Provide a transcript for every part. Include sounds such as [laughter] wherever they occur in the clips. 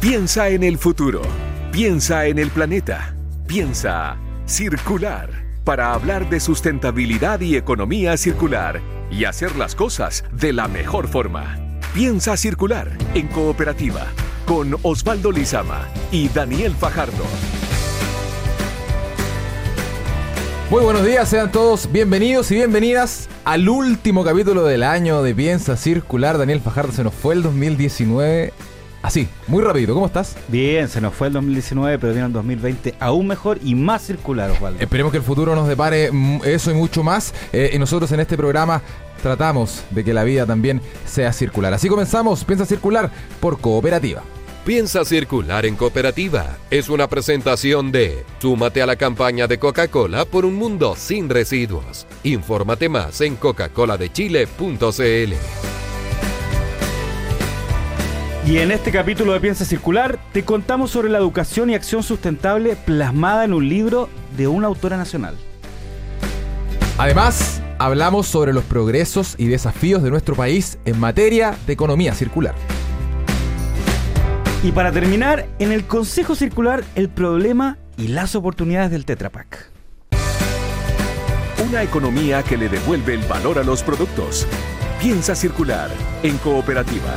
Piensa en el futuro. Piensa en el planeta. Piensa circular para hablar de sustentabilidad y economía circular y hacer las cosas de la mejor forma. Piensa circular en cooperativa con Osvaldo Lizama y Daniel Fajardo. Muy buenos días, sean todos bienvenidos y bienvenidas al último capítulo del año de Piensa Circular. Daniel Fajardo se nos fue el 2019 Así, muy rápido, ¿cómo estás? Bien, se nos fue el 2019, pero viene el 2020 aún mejor y más circular, Osvaldo. Esperemos que el futuro nos depare eso y mucho más. Eh, y nosotros en este programa tratamos de que la vida también sea circular. Así comenzamos, Piensa Circular por Cooperativa. Piensa Circular en Cooperativa es una presentación de Súmate a la campaña de Coca-Cola por un mundo sin residuos. Infórmate más en coca-coladechile.cl. Y en este capítulo de Piensa Circular te contamos sobre la educación y acción sustentable plasmada en un libro de una autora nacional. Además, hablamos sobre los progresos y desafíos de nuestro país en materia de economía circular. Y para terminar, en el Consejo Circular, el problema y las oportunidades del Tetra Pak. Una economía que le devuelve el valor a los productos. Piensa circular en cooperativa.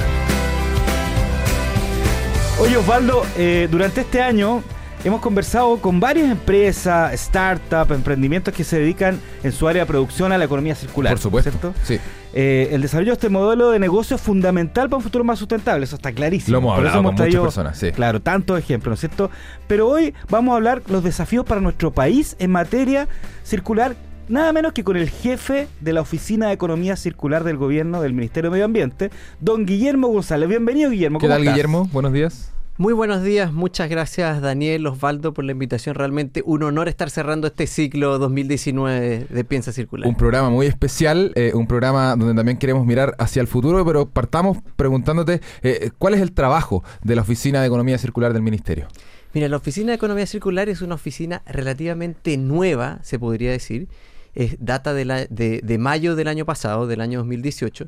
Oye Osvaldo, eh, durante este año hemos conversado con varias empresas, startups, emprendimientos que se dedican en su área de producción a la economía circular. Por supuesto. Sí. Eh, el desarrollo de este modelo de negocio es fundamental para un futuro más sustentable, eso está clarísimo. Lo hemos hablado con muchas personas, sí. Claro, tantos ejemplos, ¿no es cierto? Pero hoy vamos a hablar los desafíos para nuestro país en materia circular nada menos que con el jefe de la Oficina de Economía Circular del Gobierno del Ministerio de Medio Ambiente, don Guillermo González. Bienvenido, Guillermo. ¿Qué tal, Guillermo? Buenos días. Muy buenos días, muchas gracias Daniel, Osvaldo por la invitación. Realmente un honor estar cerrando este ciclo 2019 de Piensa Circular. Un programa muy especial, eh, un programa donde también queremos mirar hacia el futuro, pero partamos preguntándote eh, cuál es el trabajo de la Oficina de Economía Circular del Ministerio. Mira, la Oficina de Economía Circular es una oficina relativamente nueva, se podría decir es, data de, la, de, de mayo del año pasado, del año 2018,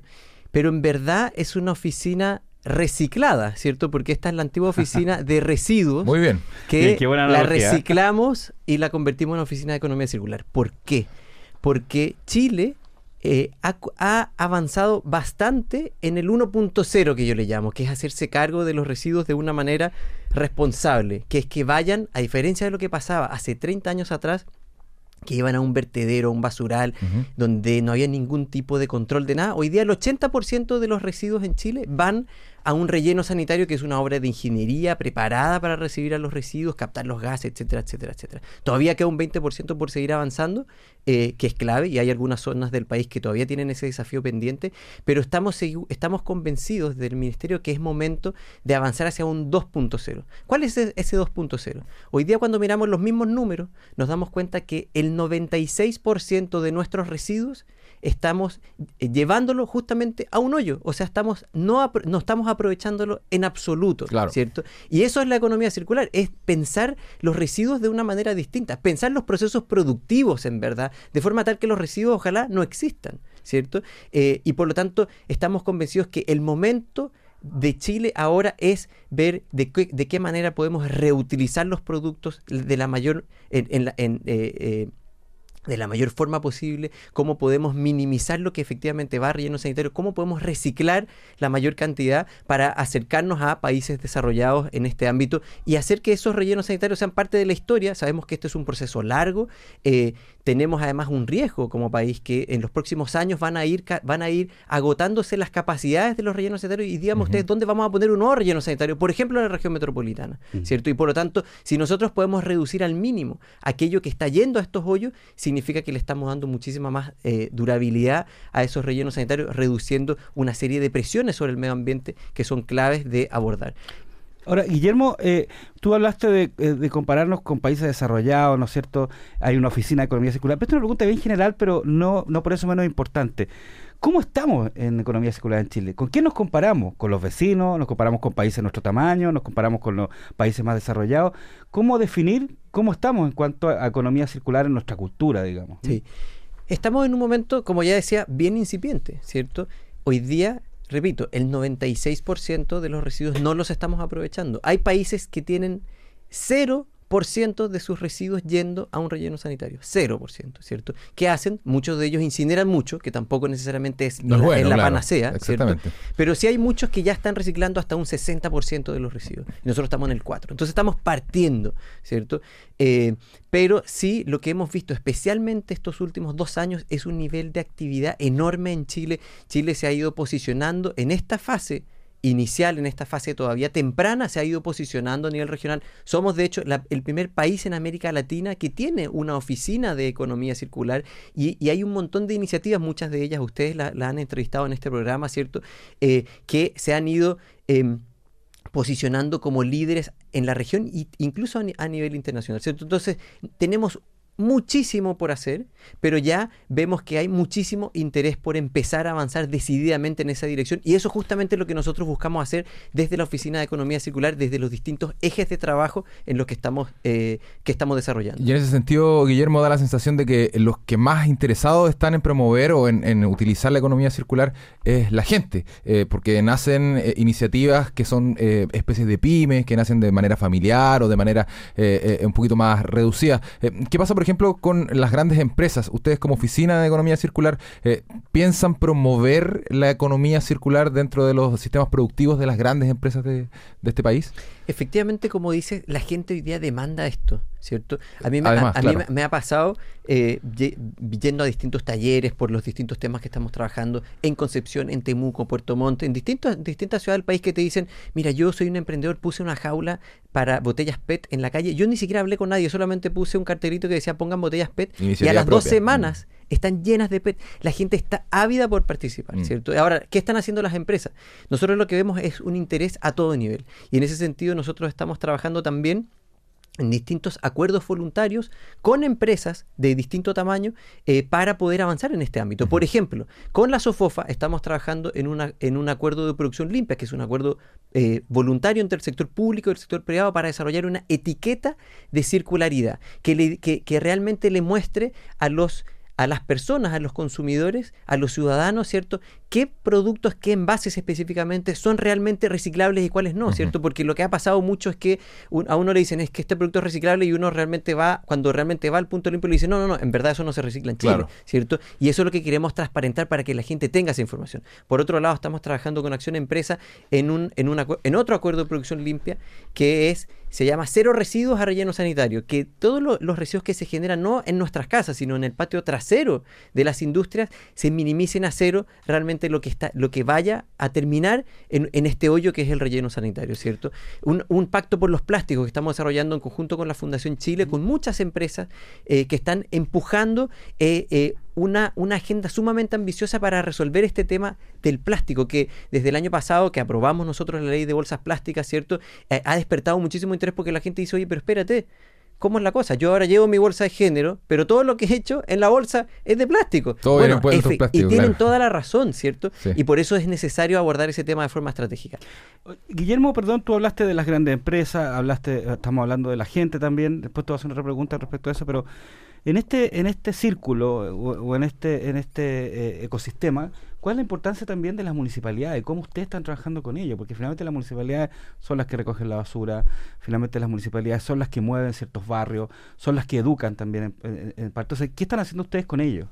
pero en verdad es una oficina reciclada, ¿cierto? Porque esta es la antigua [laughs] oficina de residuos. Muy bien. Que la reciclamos y la convertimos en oficina de economía circular. ¿Por qué? Porque Chile eh, ha, ha, avanzado bastante en el 1.0 que yo le llamo, que es hacerse cargo de los residuos de una manera responsable, que es que vayan, a diferencia de lo que pasaba hace 30 años atrás, que iban a un vertedero, un basural, donde no había ningún tipo de control de nada. Hoy día el 80% de los residuos en Chile van a un relleno sanitario que es una obra de ingeniería preparada para recibir a los residuos, captar los gases, etcétera, etcétera, etcétera. Todavía queda un 20% por seguir avanzando, eh, que es clave, y hay algunas zonas del país que todavía tienen ese desafío pendiente, pero estamos, estamos convencidos del Ministerio que es momento de avanzar hacia un 2.0. ¿Cuál es ese 2.0? Hoy día cuando miramos los mismos números, nos damos cuenta que el 96% de nuestros residuos estamos eh, llevándolo justamente a un hoyo. O sea, estamos no, no estamos aprovechándolo en absoluto, ¿cierto? Y eso es la economía circular, es pensar los residuos de una manera distinta, pensar los procesos productivos en verdad, de forma tal que los residuos ojalá no existan, ¿cierto? Eh, y por lo tanto estamos convencidos que el momento de Chile ahora es ver de qué, de qué manera podemos reutilizar los productos de la mayor en, la, en eh, de la mayor forma posible, cómo podemos minimizar lo que efectivamente va a relleno sanitario, cómo podemos reciclar la mayor cantidad para acercarnos a países desarrollados en este ámbito y hacer que esos rellenos sanitarios sean parte de la historia. Sabemos que este es un proceso largo, eh, tenemos además un riesgo como país que en los próximos años van a ir, van a ir agotándose las capacidades de los rellenos sanitarios y digamos ustedes dónde vamos a poner un nuevo relleno sanitario, por ejemplo en la región metropolitana, ¿cierto? Y por lo tanto, si nosotros podemos reducir al mínimo aquello que está yendo a estos hoyos, significa que le estamos dando muchísima más eh, durabilidad a esos rellenos sanitarios, reduciendo una serie de presiones sobre el medio ambiente que son claves de abordar. Ahora, Guillermo, eh, tú hablaste eh, de, compararnos con países desarrollados, ¿no es cierto? Hay una oficina de economía circular, pero esta es una pregunta bien general, pero no, no por eso menos importante. ¿Cómo estamos en economía circular en Chile? ¿Con quién nos comparamos? ¿Con los vecinos? ¿Nos comparamos con países de nuestro tamaño? ¿Nos comparamos con los países más desarrollados? ¿Cómo definir cómo estamos en cuanto a economía circular en nuestra cultura, digamos? Sí. Estamos en un momento, como ya decía, bien incipiente, ¿cierto? Hoy día repito, el 96% de los residuos no los estamos aprovechando. Hay países que tienen cero ciento de sus residuos yendo a un relleno sanitario. 0%, ¿cierto? ¿Qué hacen? Muchos de ellos incineran mucho, que tampoco necesariamente es, la, panacea, ¿cierto? Pero sí hay muchos que ya están reciclando hasta un 60% de los residuos. Y nosotros estamos en el 4%. Entonces estamos partiendo, ¿cierto? Eh, pero sí, lo que hemos visto, especialmente estos últimos dos años, es un nivel de actividad enorme en Chile. Chile se ha ido posicionando en esta fase inicial, en esta fase todavía temprana, se ha ido posicionando a nivel regional. Somos, de hecho, el primer país en América Latina que tiene una oficina de economía circular y, hay un montón de iniciativas, muchas de ellas ustedes la, han entrevistado en este programa, ¿cierto? Eh, que se han ido... Em, posicionando como líderes en la región e incluso a, nivel internacional. ¿cierto? Entonces, tenemos muchísimo por hacer, pero ya vemos que hay muchísimo interés por empezar a avanzar decididamente en esa dirección y eso justamente es lo que nosotros buscamos hacer desde la Oficina de Economía Circular, desde los distintos ejes de trabajo en los que estamos, eh, que estamos desarrollando. Y en ese sentido, Guillermo, da la sensación de que los que más interesados están en promover o en, utilizar la economía circular es la gente, eh, porque nacen eh, iniciativas que son especies de pymes, que nacen de manera familiar o de manera un poquito más reducida. ¿Qué pasa, por por ejemplo, con las grandes empresas? Ustedes como oficina de economía circular, eh, ¿piensan promover la economía circular dentro de los sistemas productivos de las grandes empresas de, de este país? Efectivamente, como dice, la gente hoy día demanda esto, ¿cierto? A mí, me, a, mí me, ha pasado eh, yendo a distintos talleres por los distintos temas que estamos trabajando en Concepción, en Temuco, Puerto Montt, en distintos, distintas ciudades del país que te dicen, mira, yo soy un emprendedor, puse una jaula para botellas PET en la calle. Yo ni siquiera hablé con nadie, solamente puse un cartelito que decía pongan botellas PET y a las dos semanas mm. Están llenas de PET. La gente está ávida por participar, mm. ¿cierto? Ahora, ¿qué están haciendo las empresas? Nosotros lo que vemos es un interés a todo nivel. Y en ese sentido nosotros estamos trabajando también en distintos acuerdos voluntarios con empresas de distinto tamaño eh, para poder avanzar en este ámbito. Por ejemplo, con la SOFOFA estamos trabajando en, una, en un acuerdo de producción limpia, que es un acuerdo eh, voluntario entre el sector público y el sector privado para desarrollar una etiqueta de circularidad que, que realmente le muestre a los a las personas, a los consumidores, a los ciudadanos, ¿cierto? ¿Qué productos, qué envases específicamente son realmente reciclables y cuáles no, ¿cierto? Porque lo que ha pasado mucho es que a uno le dicen es que este producto es reciclable y uno realmente va, cuando realmente va al punto limpio le dice, no, no, no, en verdad eso no se recicla en Chile, ¿cierto? Y eso es lo que queremos transparentar para que la gente tenga esa información. Por otro lado, estamos trabajando con Acción Empresa en, un, en, una, en otro acuerdo de producción limpia que es se llama cero residuos a relleno sanitario, que todos los residuos que se generan no en nuestras casas, sino en el patio trasero de las industrias, se minimicen a cero realmente lo que está, lo que vaya a terminar en, este hoyo que es el relleno sanitario, ¿cierto? Un, pacto por los plásticos que estamos desarrollando en conjunto con la Fundación Chile, con muchas empresas eh, que están empujando eh, eh, una, una, agenda sumamente ambiciosa para resolver este tema del plástico, que desde el año pasado que aprobamos nosotros la ley de bolsas plásticas, ¿cierto? Eh, ha despertado muchísimo interés porque la gente dice, oye, pero espérate, ¿cómo es la cosa? Yo ahora llevo mi bolsa de género, pero todo lo que he hecho en la bolsa es de plástico. Todo bueno, plástico, y tienen toda la razón, ¿cierto? Y por eso es necesario abordar ese tema de forma estratégica. Guillermo, perdón, tú hablaste de las grandes empresas, hablaste, estamos hablando de la gente también, después te voy a hacer otra pregunta respecto a eso, pero en este, en este círculo o, en este, en este eh, ecosistema, ¿cuál es la importancia también de las municipalidades? ¿Cómo ustedes están trabajando con ellos? Porque finalmente las municipalidades son las que recogen la basura, finalmente las municipalidades son las que mueven ciertos barrios, son las que educan también en, parte. ¿qué están haciendo ustedes con ellos?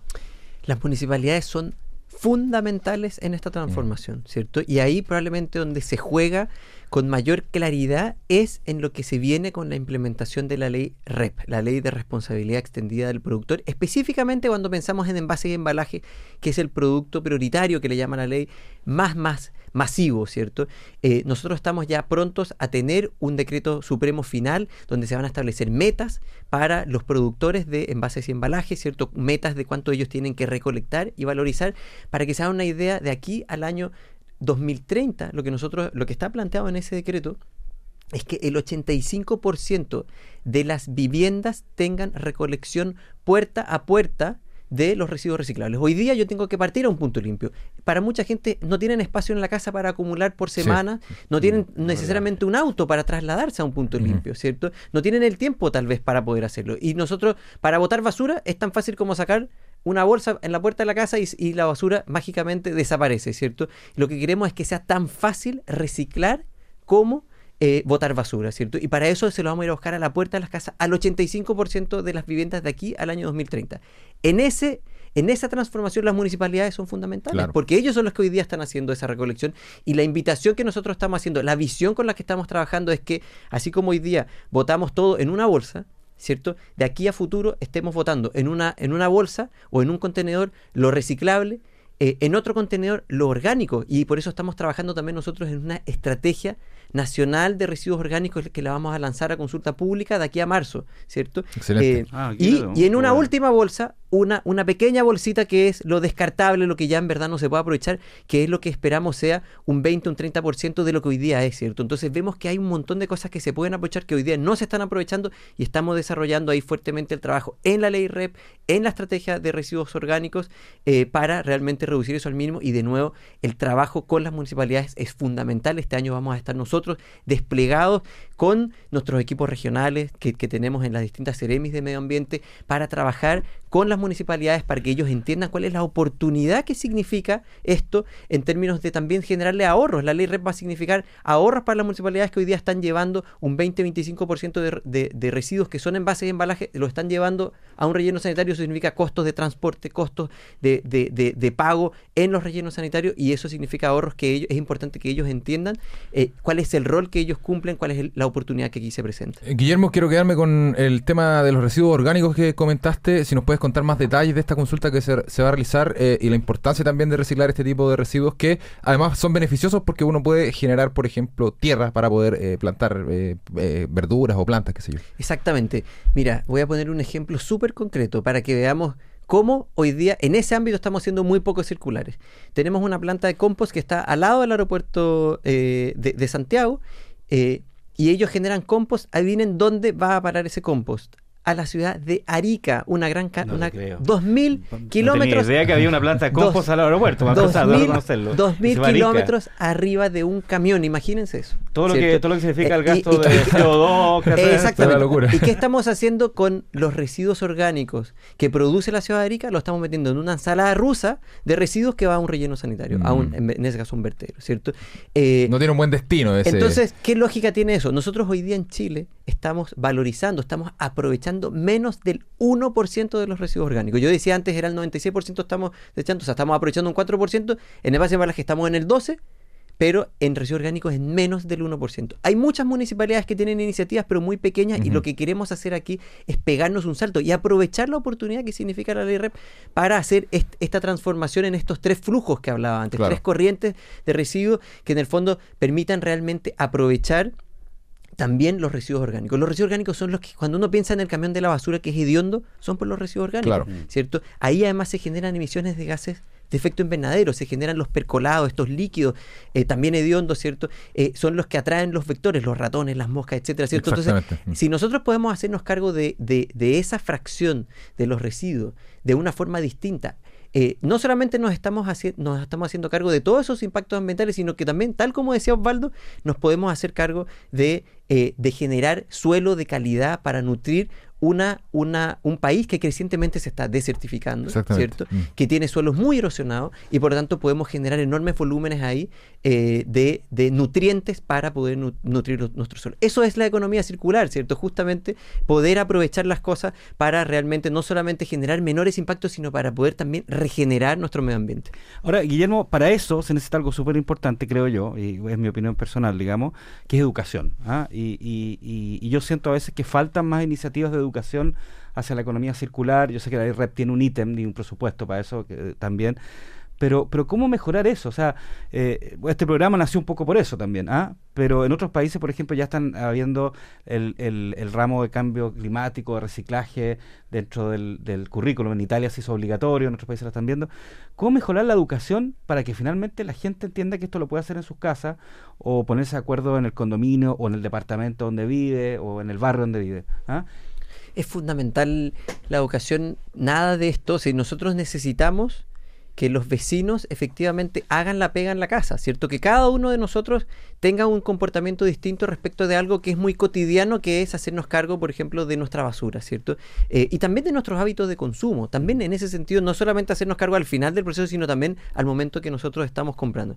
Las municipalidades son fundamentales en esta transformación, ¿cierto? Y ahí probablemente donde se juega con mayor claridad es en lo que se viene con la implementación de la ley REP, la ley de responsabilidad extendida del productor, específicamente cuando pensamos en envase y embalaje, que es el producto prioritario que le llama la ley más, más masivo, ¿cierto? Eh, nosotros estamos ya prontos a tener un decreto supremo final donde se van a establecer metas para los productores de envases y embalajes, ¿cierto? Metas de cuánto ellos tienen que recolectar y valorizar para que se haga una idea de aquí al año 2030, lo que nosotros, lo que está planteado en ese decreto es que el 85% de las viviendas tengan recolección puerta a puerta de los residuos reciclables. Hoy día yo tengo que partir a un punto limpio. Para mucha gente no tienen espacio en la casa para acumular por semana, no tienen mm, necesariamente un auto para trasladarse a un punto limpio, ¿cierto? No tienen el tiempo tal vez para poder hacerlo. Y nosotros, para botar basura, es tan fácil como sacar una bolsa en la puerta de la casa y, la basura mágicamente desaparece, ¿cierto? Lo que queremos es que sea tan fácil reciclar como eh, botar basura, ¿cierto? Y para eso se lo vamos a ir a buscar a la puerta de las casas al 85% de las viviendas de aquí al año 2030. En ese en esa transformación las municipalidades son fundamentales, porque ellos son los que hoy día están haciendo esa recolección y la invitación que nosotros estamos haciendo, la visión con la que estamos trabajando es que así como hoy día votamos todo en una bolsa, ¿cierto? De aquí a futuro estemos votando en una, en una bolsa o en un contenedor lo reciclable, eh, en otro contenedor lo orgánico y por eso estamos trabajando también nosotros en una estrategia nacional de residuos orgánicos que la vamos a lanzar a consulta pública de aquí a marzo, ¿cierto? Excelente. Eh, ah, y, y, en una última bolsa una, una pequeña bolsita que es lo descartable, lo que ya en verdad no se puede aprovechar, que es lo que esperamos sea un 20, un 30% de lo que hoy día es, ¿cierto? Entonces vemos que hay un montón de cosas que se pueden aprovechar que hoy día no se están aprovechando y estamos desarrollando ahí fuertemente el trabajo en la ley REP, en la estrategia de residuos orgánicos, eh, para realmente reducir eso al mínimo y de nuevo el trabajo con las municipalidades es fundamental. Este año vamos a estar nosotros desplegados con nuestros equipos regionales que, que tenemos en las distintas ceremis de medio ambiente para trabajar con las municipalidades para que ellos entiendan cuál es la oportunidad que significa esto en términos de también generarle ahorros. La ley REP va a significar ahorros para las municipalidades que hoy día están llevando un 20-25% de, de, de, residuos que son envases y embalaje, lo están llevando a un relleno sanitario, eso significa costos de transporte, costos de, de pago en los rellenos sanitarios y eso significa ahorros que ellos, es importante que ellos entiendan eh, cuál es el rol que ellos cumplen, cuál es la oportunidad que aquí se presenta. Eh, Guillermo, quiero quedarme con el tema de los residuos orgánicos que comentaste, si nos puedes contar más detalles de esta consulta que se, va a realizar eh, y la importancia también de reciclar este tipo de residuos que además son beneficiosos porque uno puede generar, por ejemplo, tierra para poder eh, plantar eh, verduras o plantas, qué sé yo. Exactamente. Mira, voy a poner un ejemplo súper concreto para que veamos cómo hoy día en ese ámbito estamos siendo muy poco circulares. Tenemos una planta de compost que está al lado del aeropuerto de, de, Santiago y ellos generan compost. Adivinen dónde va a parar ese compost a la ciudad de Arica, una gran no una, 2000 kilómetros. idea que había una planta de compost al aeropuerto, a 2000 kilómetros arriba de un camión, imagínense eso. Todo lo, que, todo lo que significa el eh, gasto de [laughs] CO2, [laughs] Exactamente. locura. ¿Y qué estamos haciendo con los residuos orgánicos que produce la ciudad de Arica? Lo estamos metiendo en una ensalada rusa de residuos que va a un relleno sanitario, a un, mm. en ese caso un vertedero, ¿cierto? Eh, no tiene un buen destino ese. Entonces, ¿qué lógica tiene eso? Nosotros hoy día en Chile estamos valorizando, estamos aprovechando menos del 1% de los residuos orgánicos. Yo decía antes era el 96% estamos desechando, o sea, estamos aprovechando un 4%, en el que estamos en el 12%, pero en residuos orgánicos es menos del 1%. Hay muchas municipalidades que tienen iniciativas, pero muy pequeñas, y lo que queremos hacer aquí es pegarnos un salto y aprovechar la oportunidad que significa la ley REP para hacer esta transformación en estos tres flujos que hablaba antes, tres corrientes de residuos que en el fondo permitan realmente aprovechar también los residuos orgánicos. Los residuos orgánicos son los que, cuando uno piensa en el camión de la basura que es hediondo, son por los residuos orgánicos, ¿cierto? Ahí además se generan emisiones de gases de efecto invernadero, se generan los percolados, estos líquidos, eh, también hediondos, ¿cierto? Eh, son los que atraen los vectores, los ratones, las moscas, etcétera, ¿cierto? Entonces, si nosotros podemos hacernos cargo de, de, de esa fracción de los residuos de una forma distinta, eh, no solamente nos estamos, nos estamos haciendo cargo de todos esos impactos ambientales, sino que también, tal como decía Osvaldo, nos podemos hacer cargo de, eh, de generar suelo de calidad para nutrir una, una, un país que crecientemente se está desertificando, ¿cierto? Mm. Que tiene suelos muy erosionados y por lo tanto podemos generar enormes volúmenes ahí eh, de, de, nutrientes para poder nutrir nuestro suelo. Eso es la economía circular, ¿cierto? Justamente poder aprovechar las cosas para realmente no solamente generar menores impactos, sino para poder también regenerar nuestro medio ambiente. Ahora, Guillermo, para eso se necesita algo súper importante, creo yo, y es mi opinión personal, digamos, que es educación. ¿ah? Y, y, y yo siento a veces que faltan más iniciativas de educación educación hacia la economía circular. Yo sé que la IREP tiene un ítem y un presupuesto para eso que, también. Pero, pero ¿cómo mejorar eso? O sea, eh, este programa nació un poco por eso también, ¿ah? Pero en otros países, por ejemplo, ya están habiendo el, el, ramo de cambio climático, de reciclaje dentro del, del, currículum. En Italia se hizo obligatorio, en otros países lo están viendo. ¿Cómo mejorar la educación para que finalmente la gente entienda que esto lo puede hacer en sus casas o ponerse de acuerdo en el condominio o en el departamento donde vive o en el barrio donde vive? ¿ah? Es fundamental la educación, nada de esto, si nosotros necesitamos que los vecinos efectivamente hagan la pega en la casa, ¿cierto? Que cada uno de nosotros tenga un comportamiento distinto respecto de algo que es muy cotidiano, que es hacernos cargo, por ejemplo, de nuestra basura, ¿cierto? Eh, y también de nuestros hábitos de consumo. También en ese sentido, no solamente hacernos cargo al final del proceso, sino también al momento que nosotros estamos comprando.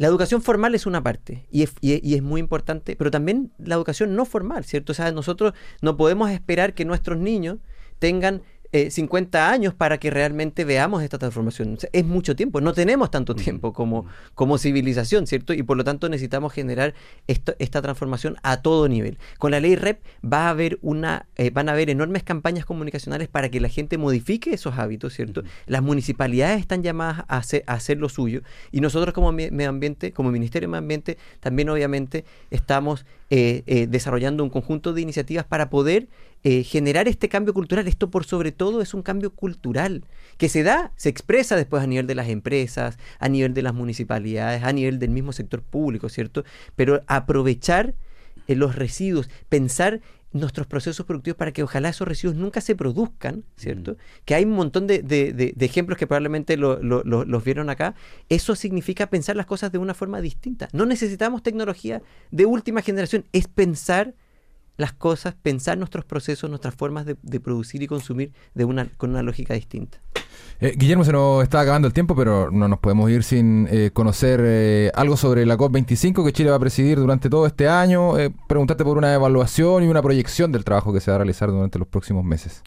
La educación formal es una parte y es, y es, muy importante, pero también la educación no formal, ¿cierto? O sea, nosotros no podemos esperar que nuestros niños tengan 50 eh, años para que realmente veamos esta transformación. es mucho tiempo, no tenemos tanto tiempo como, como civilización, ¿cierto? Y por lo tanto necesitamos generar esta transformación a todo nivel. Con la ley REP va a haber una, eh, van a haber enormes campañas comunicacionales para que la gente modifique esos hábitos, ¿cierto? Las municipalidades están llamadas a hacer, a hacer lo suyo y nosotros como medio ambiente, como Ministerio de Medio Ambiente, también obviamente estamos eh, desarrollando un conjunto de iniciativas para poder eh, generar este cambio cultural. Esto por sobre todo es un cambio cultural que se da, se expresa después a nivel de las empresas, a nivel de las municipalidades, a nivel del mismo sector público, ¿cierto? Pero aprovechar eh, los residuos, pensar nuestros procesos productivos para que ojalá esos residuos nunca se produzcan, ¿cierto? Que hay un montón de, ejemplos que probablemente los vieron acá. Eso significa pensar las cosas de una forma distinta. No necesitamos tecnología de última generación, es pensar las cosas, pensar nuestros procesos, nuestras formas de, producir y consumir de una, con una lógica distinta. Eh, Guillermo, se nos está acabando el tiempo, pero no nos podemos ir sin eh, conocer eh, algo sobre la COP25 que Chile va a presidir durante todo este año. preguntarte por una evaluación y una proyección del trabajo que se va a realizar durante los próximos meses.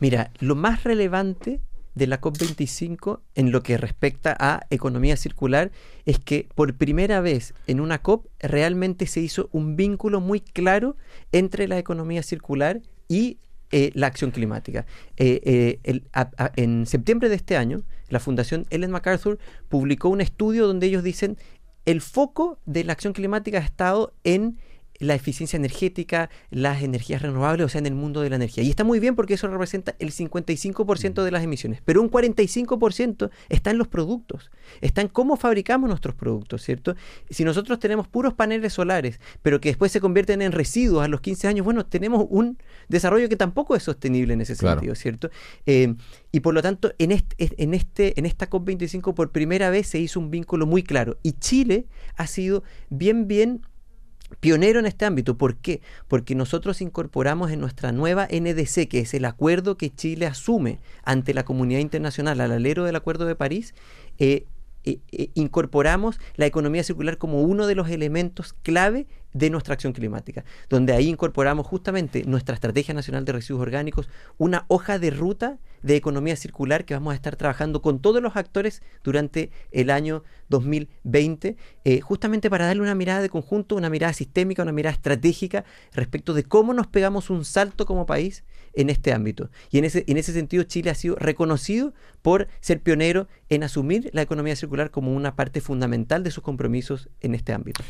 Mira, lo más relevante de la COP25 en lo que respecta a economía circular es que por primera vez en una COP realmente se hizo un vínculo muy claro entre la economía circular y eh, la acción climática. Eh, eh, en septiembre de este año, la Fundación Ellen MacArthur publicó un estudio donde ellos dicen el foco de la acción climática ha estado en la eficiencia energética, las energías renovables, o sea, en el mundo de la energía. Y está muy bien porque eso representa el 55% de las emisiones, pero un 45% está en los productos, está en cómo fabricamos nuestros productos, ¿cierto? Si nosotros tenemos puros paneles solares, pero que después se convierten en residuos a los 15 años, bueno, tenemos un desarrollo que tampoco es sostenible en ese sentido, ¿cierto? Eh, y por lo tanto, en, este, en, este, en esta COP25 por primera vez se hizo un vínculo muy claro. Y Chile ha sido bien, bien pionero en este ámbito. ¿Por qué? Porque nosotros incorporamos en nuestra nueva NDC, que es el acuerdo que Chile asume ante la comunidad internacional al alero del Acuerdo de París, eh, eh, eh, incorporamos la economía circular como uno de los elementos clave de nuestra acción climática, donde ahí incorporamos justamente nuestra Estrategia Nacional de Residuos Orgánicos, una hoja de ruta de economía circular que vamos a estar trabajando con todos los actores durante el año 2020, eh, justamente para darle una mirada de conjunto, una mirada sistémica, una mirada estratégica respecto de cómo nos pegamos un salto como país en este ámbito. Y en ese, en ese sentido Chile ha sido reconocido por ser pionero en asumir la economía circular como una parte fundamental de sus compromisos en este ámbito.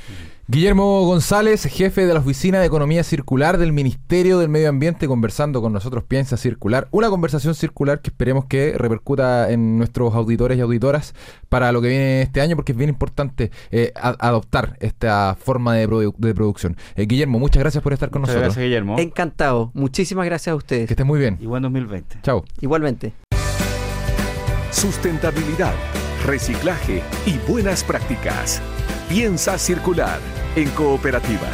Guillermo González, jefe de la Oficina de Economía Circular del Ministerio del Medio Ambiente, conversando con nosotros Piensa Circular, una conversación circular que esperemos que repercuta en nuestros auditores y auditoras para lo que viene este año, porque es bien importante eh, adoptar esta forma de, producción. Eh, Guillermo, muchas gracias por estar con nosotros. Gracias, Guillermo. Encantado. Muchísimas gracias a ustedes. Que estén muy bien. Y buen 2020. Chao. Igualmente. Sustentabilidad, reciclaje y buenas prácticas. Piensa circular en cooperativa.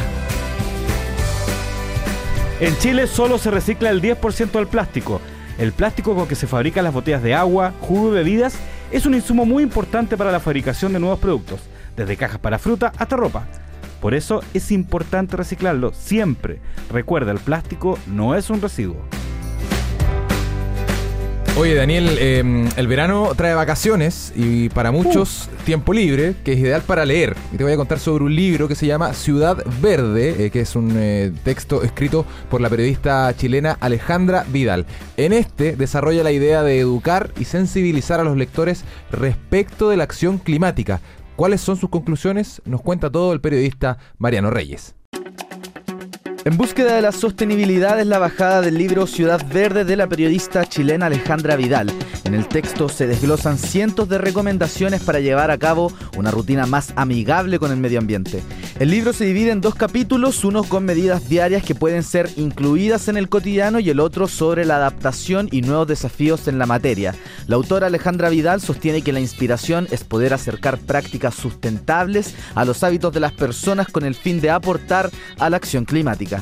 En Chile solo se recicla el 10% del plástico. El plástico con que se fabrican las botellas de agua, jugo y bebidas es un insumo muy importante para la fabricación de nuevos productos, desde cajas para fruta hasta ropa. Por eso es importante reciclarlo siempre. Recuerda, el plástico no es un residuo. Oye, Daniel, em, el verano trae vacaciones y para muchos uh. tiempo libre, que es ideal para leer. Y te voy a contar sobre un libro que se llama Ciudad Verde, eh, que es un eh, texto escrito por la periodista chilena Alejandra Vidal. En este desarrolla la idea de educar y sensibilizar a los lectores respecto de la acción climática. ¿Cuáles son sus conclusiones? Nos cuenta todo el periodista Mariano Reyes. En búsqueda de la sostenibilidad es la bajada del libro Ciudad Verde de la periodista chilena Alejandra Vidal. En el texto se desglosan cientos de recomendaciones para llevar a cabo una rutina más amigable con el medio ambiente. El libro se divide en dos capítulos, uno con medidas diarias que pueden ser incluidas en el cotidiano y el otro sobre la adaptación y nuevos desafíos en la materia. La autora Alejandra Vidal sostiene que la inspiración es poder acercar prácticas sustentables a los hábitos de las personas con el fin de aportar a la acción climática.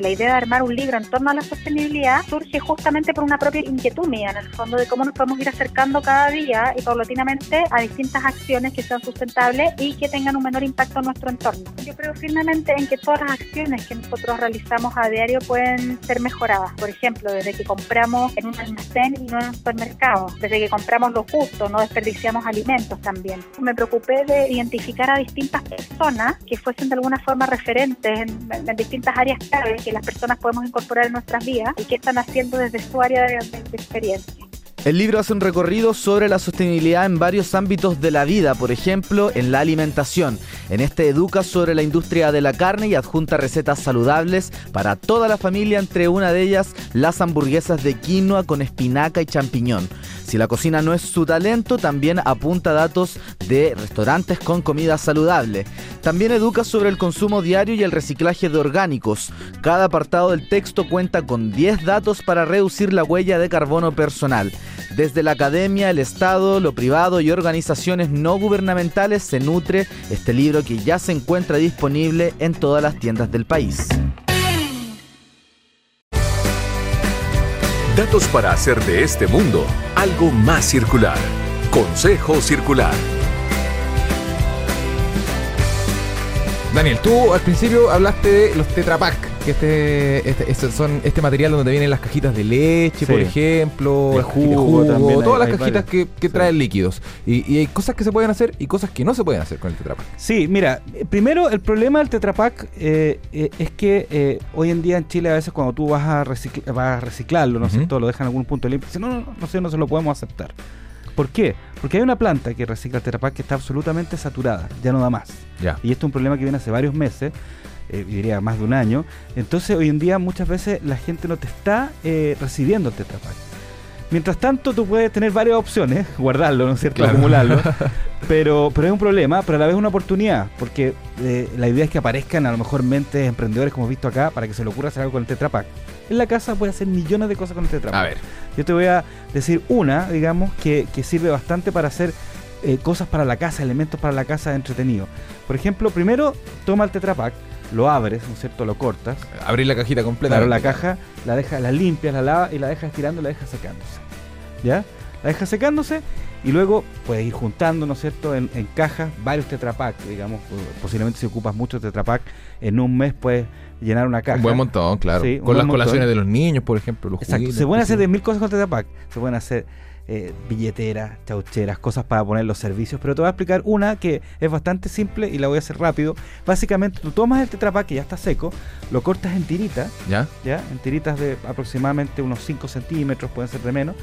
La idea de armar un libro en torno a la sostenibilidad surge justamente por una propia inquietud mía, en el fondo, de cómo nos podemos ir acercando cada día y paulatinamente a distintas acciones que sean sustentables y que tengan un menor impacto en nuestro entorno. Yo creo firmemente en que todas las acciones que nosotros realizamos a diario pueden ser mejoradas. Por ejemplo, desde que compramos en un almacén y no en un supermercado, desde que compramos lo justo, no desperdiciamos alimentos también. Me preocupé de identificar a distintas personas que fuesen de alguna forma referentes en, en distintas áreas que las personas podemos incorporar en nuestras vidas y qué están haciendo desde su área de, de experiencia. El libro hace un recorrido sobre la sostenibilidad en varios ámbitos de la vida, por ejemplo, en la alimentación. En este educa sobre la industria de la carne y adjunta recetas saludables para toda la familia, entre una de ellas las hamburguesas de quinoa con espinaca y champiñón. Si la cocina no es su talento, también apunta datos de restaurantes con comida saludable. También educa sobre el consumo diario y el reciclaje de orgánicos. Cada apartado del texto cuenta con 10 datos para reducir la huella de carbono personal. Desde la academia, el Estado, lo privado y organizaciones no gubernamentales se nutre este libro que ya se encuentra disponible en todas las tiendas del país. Datos para hacer de este mundo algo más circular. Consejo Circular. Daniel, tú al principio hablaste de los Tetra Pak, que este, este, este son este material donde vienen las cajitas de leche, Sí. por ejemplo, cajitas jugo también hay- todas las hay cajitas varias. que, que Sí. traen líquidos. Y, y hay cosas que se pueden hacer y cosas que no se pueden hacer con el Tetra Pak. Sí, mira, primero el problema del Tetra Pak eh, eh, es que eh, hoy en día en Chile a veces cuando tú vas a, recicl- vas a reciclarlo, ¿no es Ujú. cierto? Lo dejan en algún punto limpio, dicen, no, no, no, no sé, no se lo podemos aceptar. ¿Por qué? Porque hay una planta que recicla el Tetra Pak que está absolutamente saturada, ya no da más. Ya. Y esto es un problema que viene hace varios meses, eh, diría más de un año. Entonces hoy en día muchas veces la gente no te está eh, recibiendo el Tetra Pak. Mientras tanto, tú puedes tener varias opciones, [laughs] guardarlo, ¿no es cierto? Claro. Acumularlo. [laughs] pero, pero es un problema, pero a la vez una oportunidad, porque eh, la idea es que aparezcan a lo mejor mentes emprendedores, como hemos visto acá, para que se le ocurra hacer algo con el Tetra Pak. En la casa puedes hacer millones de cosas con el Tetra Pak. A ver. Yo te voy a decir una, digamos, que, que sirve bastante para hacer eh, cosas para la casa, elementos para la casa entretenidos. Por ejemplo, primero toma el Tetra Pak, lo abres, ¿no es cierto? Lo cortas, Abrir la cajita completa. claro, la caja, la deja, la limpias, la lavas y la dejas estirando y la dejas secándose. ¿Ya? La dejas secándose y luego puedes ir juntando, ¿no es cierto?, en, en cajas varios Tetra Pak, digamos, posiblemente si ocupas mucho Tetra Pak, en un mes puedes llenar una caja. Un buen montón, claro. Sí, con las montón. colaciones de los niños, por ejemplo, los Exacto. Se pueden hacer de mil cosas con Tetra Pak. Se pueden hacer eh, billeteras, chaucheras, cosas para poner los servicios. Pero te voy a explicar una que es bastante simple y la voy a hacer rápido. Básicamente, tú tomas el Tetra Pak que ya está seco, lo cortas en tiritas, ¿Ya? ¿ya? En tiritas de aproximadamente unos 5 centímetros, pueden ser de menos.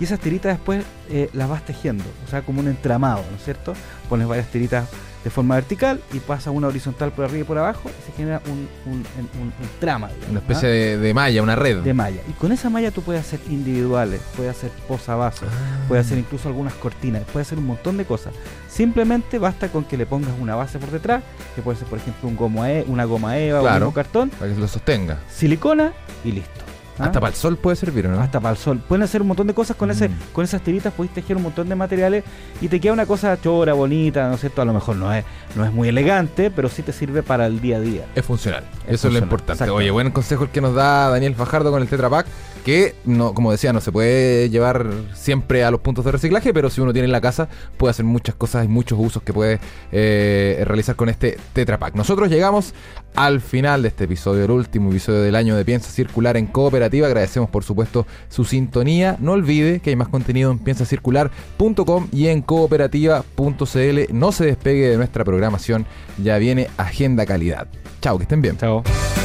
Y esas tiritas después eh, las vas tejiendo, o sea, como un entramado, ¿no es cierto? Pones varias tiritas de forma vertical y pasa una horizontal por arriba y por abajo y se genera un, un, un- un trama. digamos, Una especie ¿ah? de, de malla, una red. de malla. Y con esa malla tú puedes hacer individuales, puedes hacer posavasos, Ah. puedes hacer incluso algunas cortinas, puedes hacer un montón de cosas. Simplemente basta con que le pongas una base por detrás, que puede ser por ejemplo un goma e- una goma eva Claro. o un cartón, Para que lo sostenga. silicona y listo. ¿Ah? Hasta para el sol puede servir, ¿o ¿no? Hasta para el sol. Pueden hacer un montón de cosas con, ese, Mm. con esas tiritas, podéis tejer un montón de materiales y te queda una cosa chora, bonita, ¿no es cierto? A lo mejor no es, no es muy elegante, pero sí te sirve para el día a día. Es funcional. Es Eso es lo importante. Oye, buen consejo el que nos da Daniel Fajardo con el Tetra Pak, que no, como decía, no se puede llevar siempre a los puntos de reciclaje, pero si uno tiene en la casa, puede hacer muchas cosas y muchos usos que puede eh, realizar con este Tetra Pak. Nosotros llegamos al final de este episodio, el último episodio del año de Piensa Circular en Cooperativa. Agradecemos por supuesto su sintonía. No olvide que hay más contenido en piensacircular.com y en cooperativa.cl. No se despegue de nuestra programación, ya viene Agenda Calidad. Chao, que estén bien. Chao.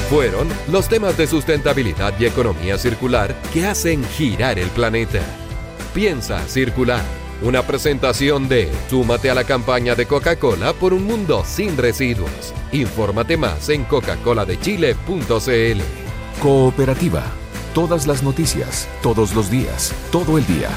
Fueron los temas de sustentabilidad y economía circular que hacen girar el planeta. Piensa circular. Una presentación de Súmate a la campaña de Coca-Cola por un mundo sin residuos. Infórmate más en coca-coladechile.cl. Cooperativa. Todas las noticias, todos los días, todo el día.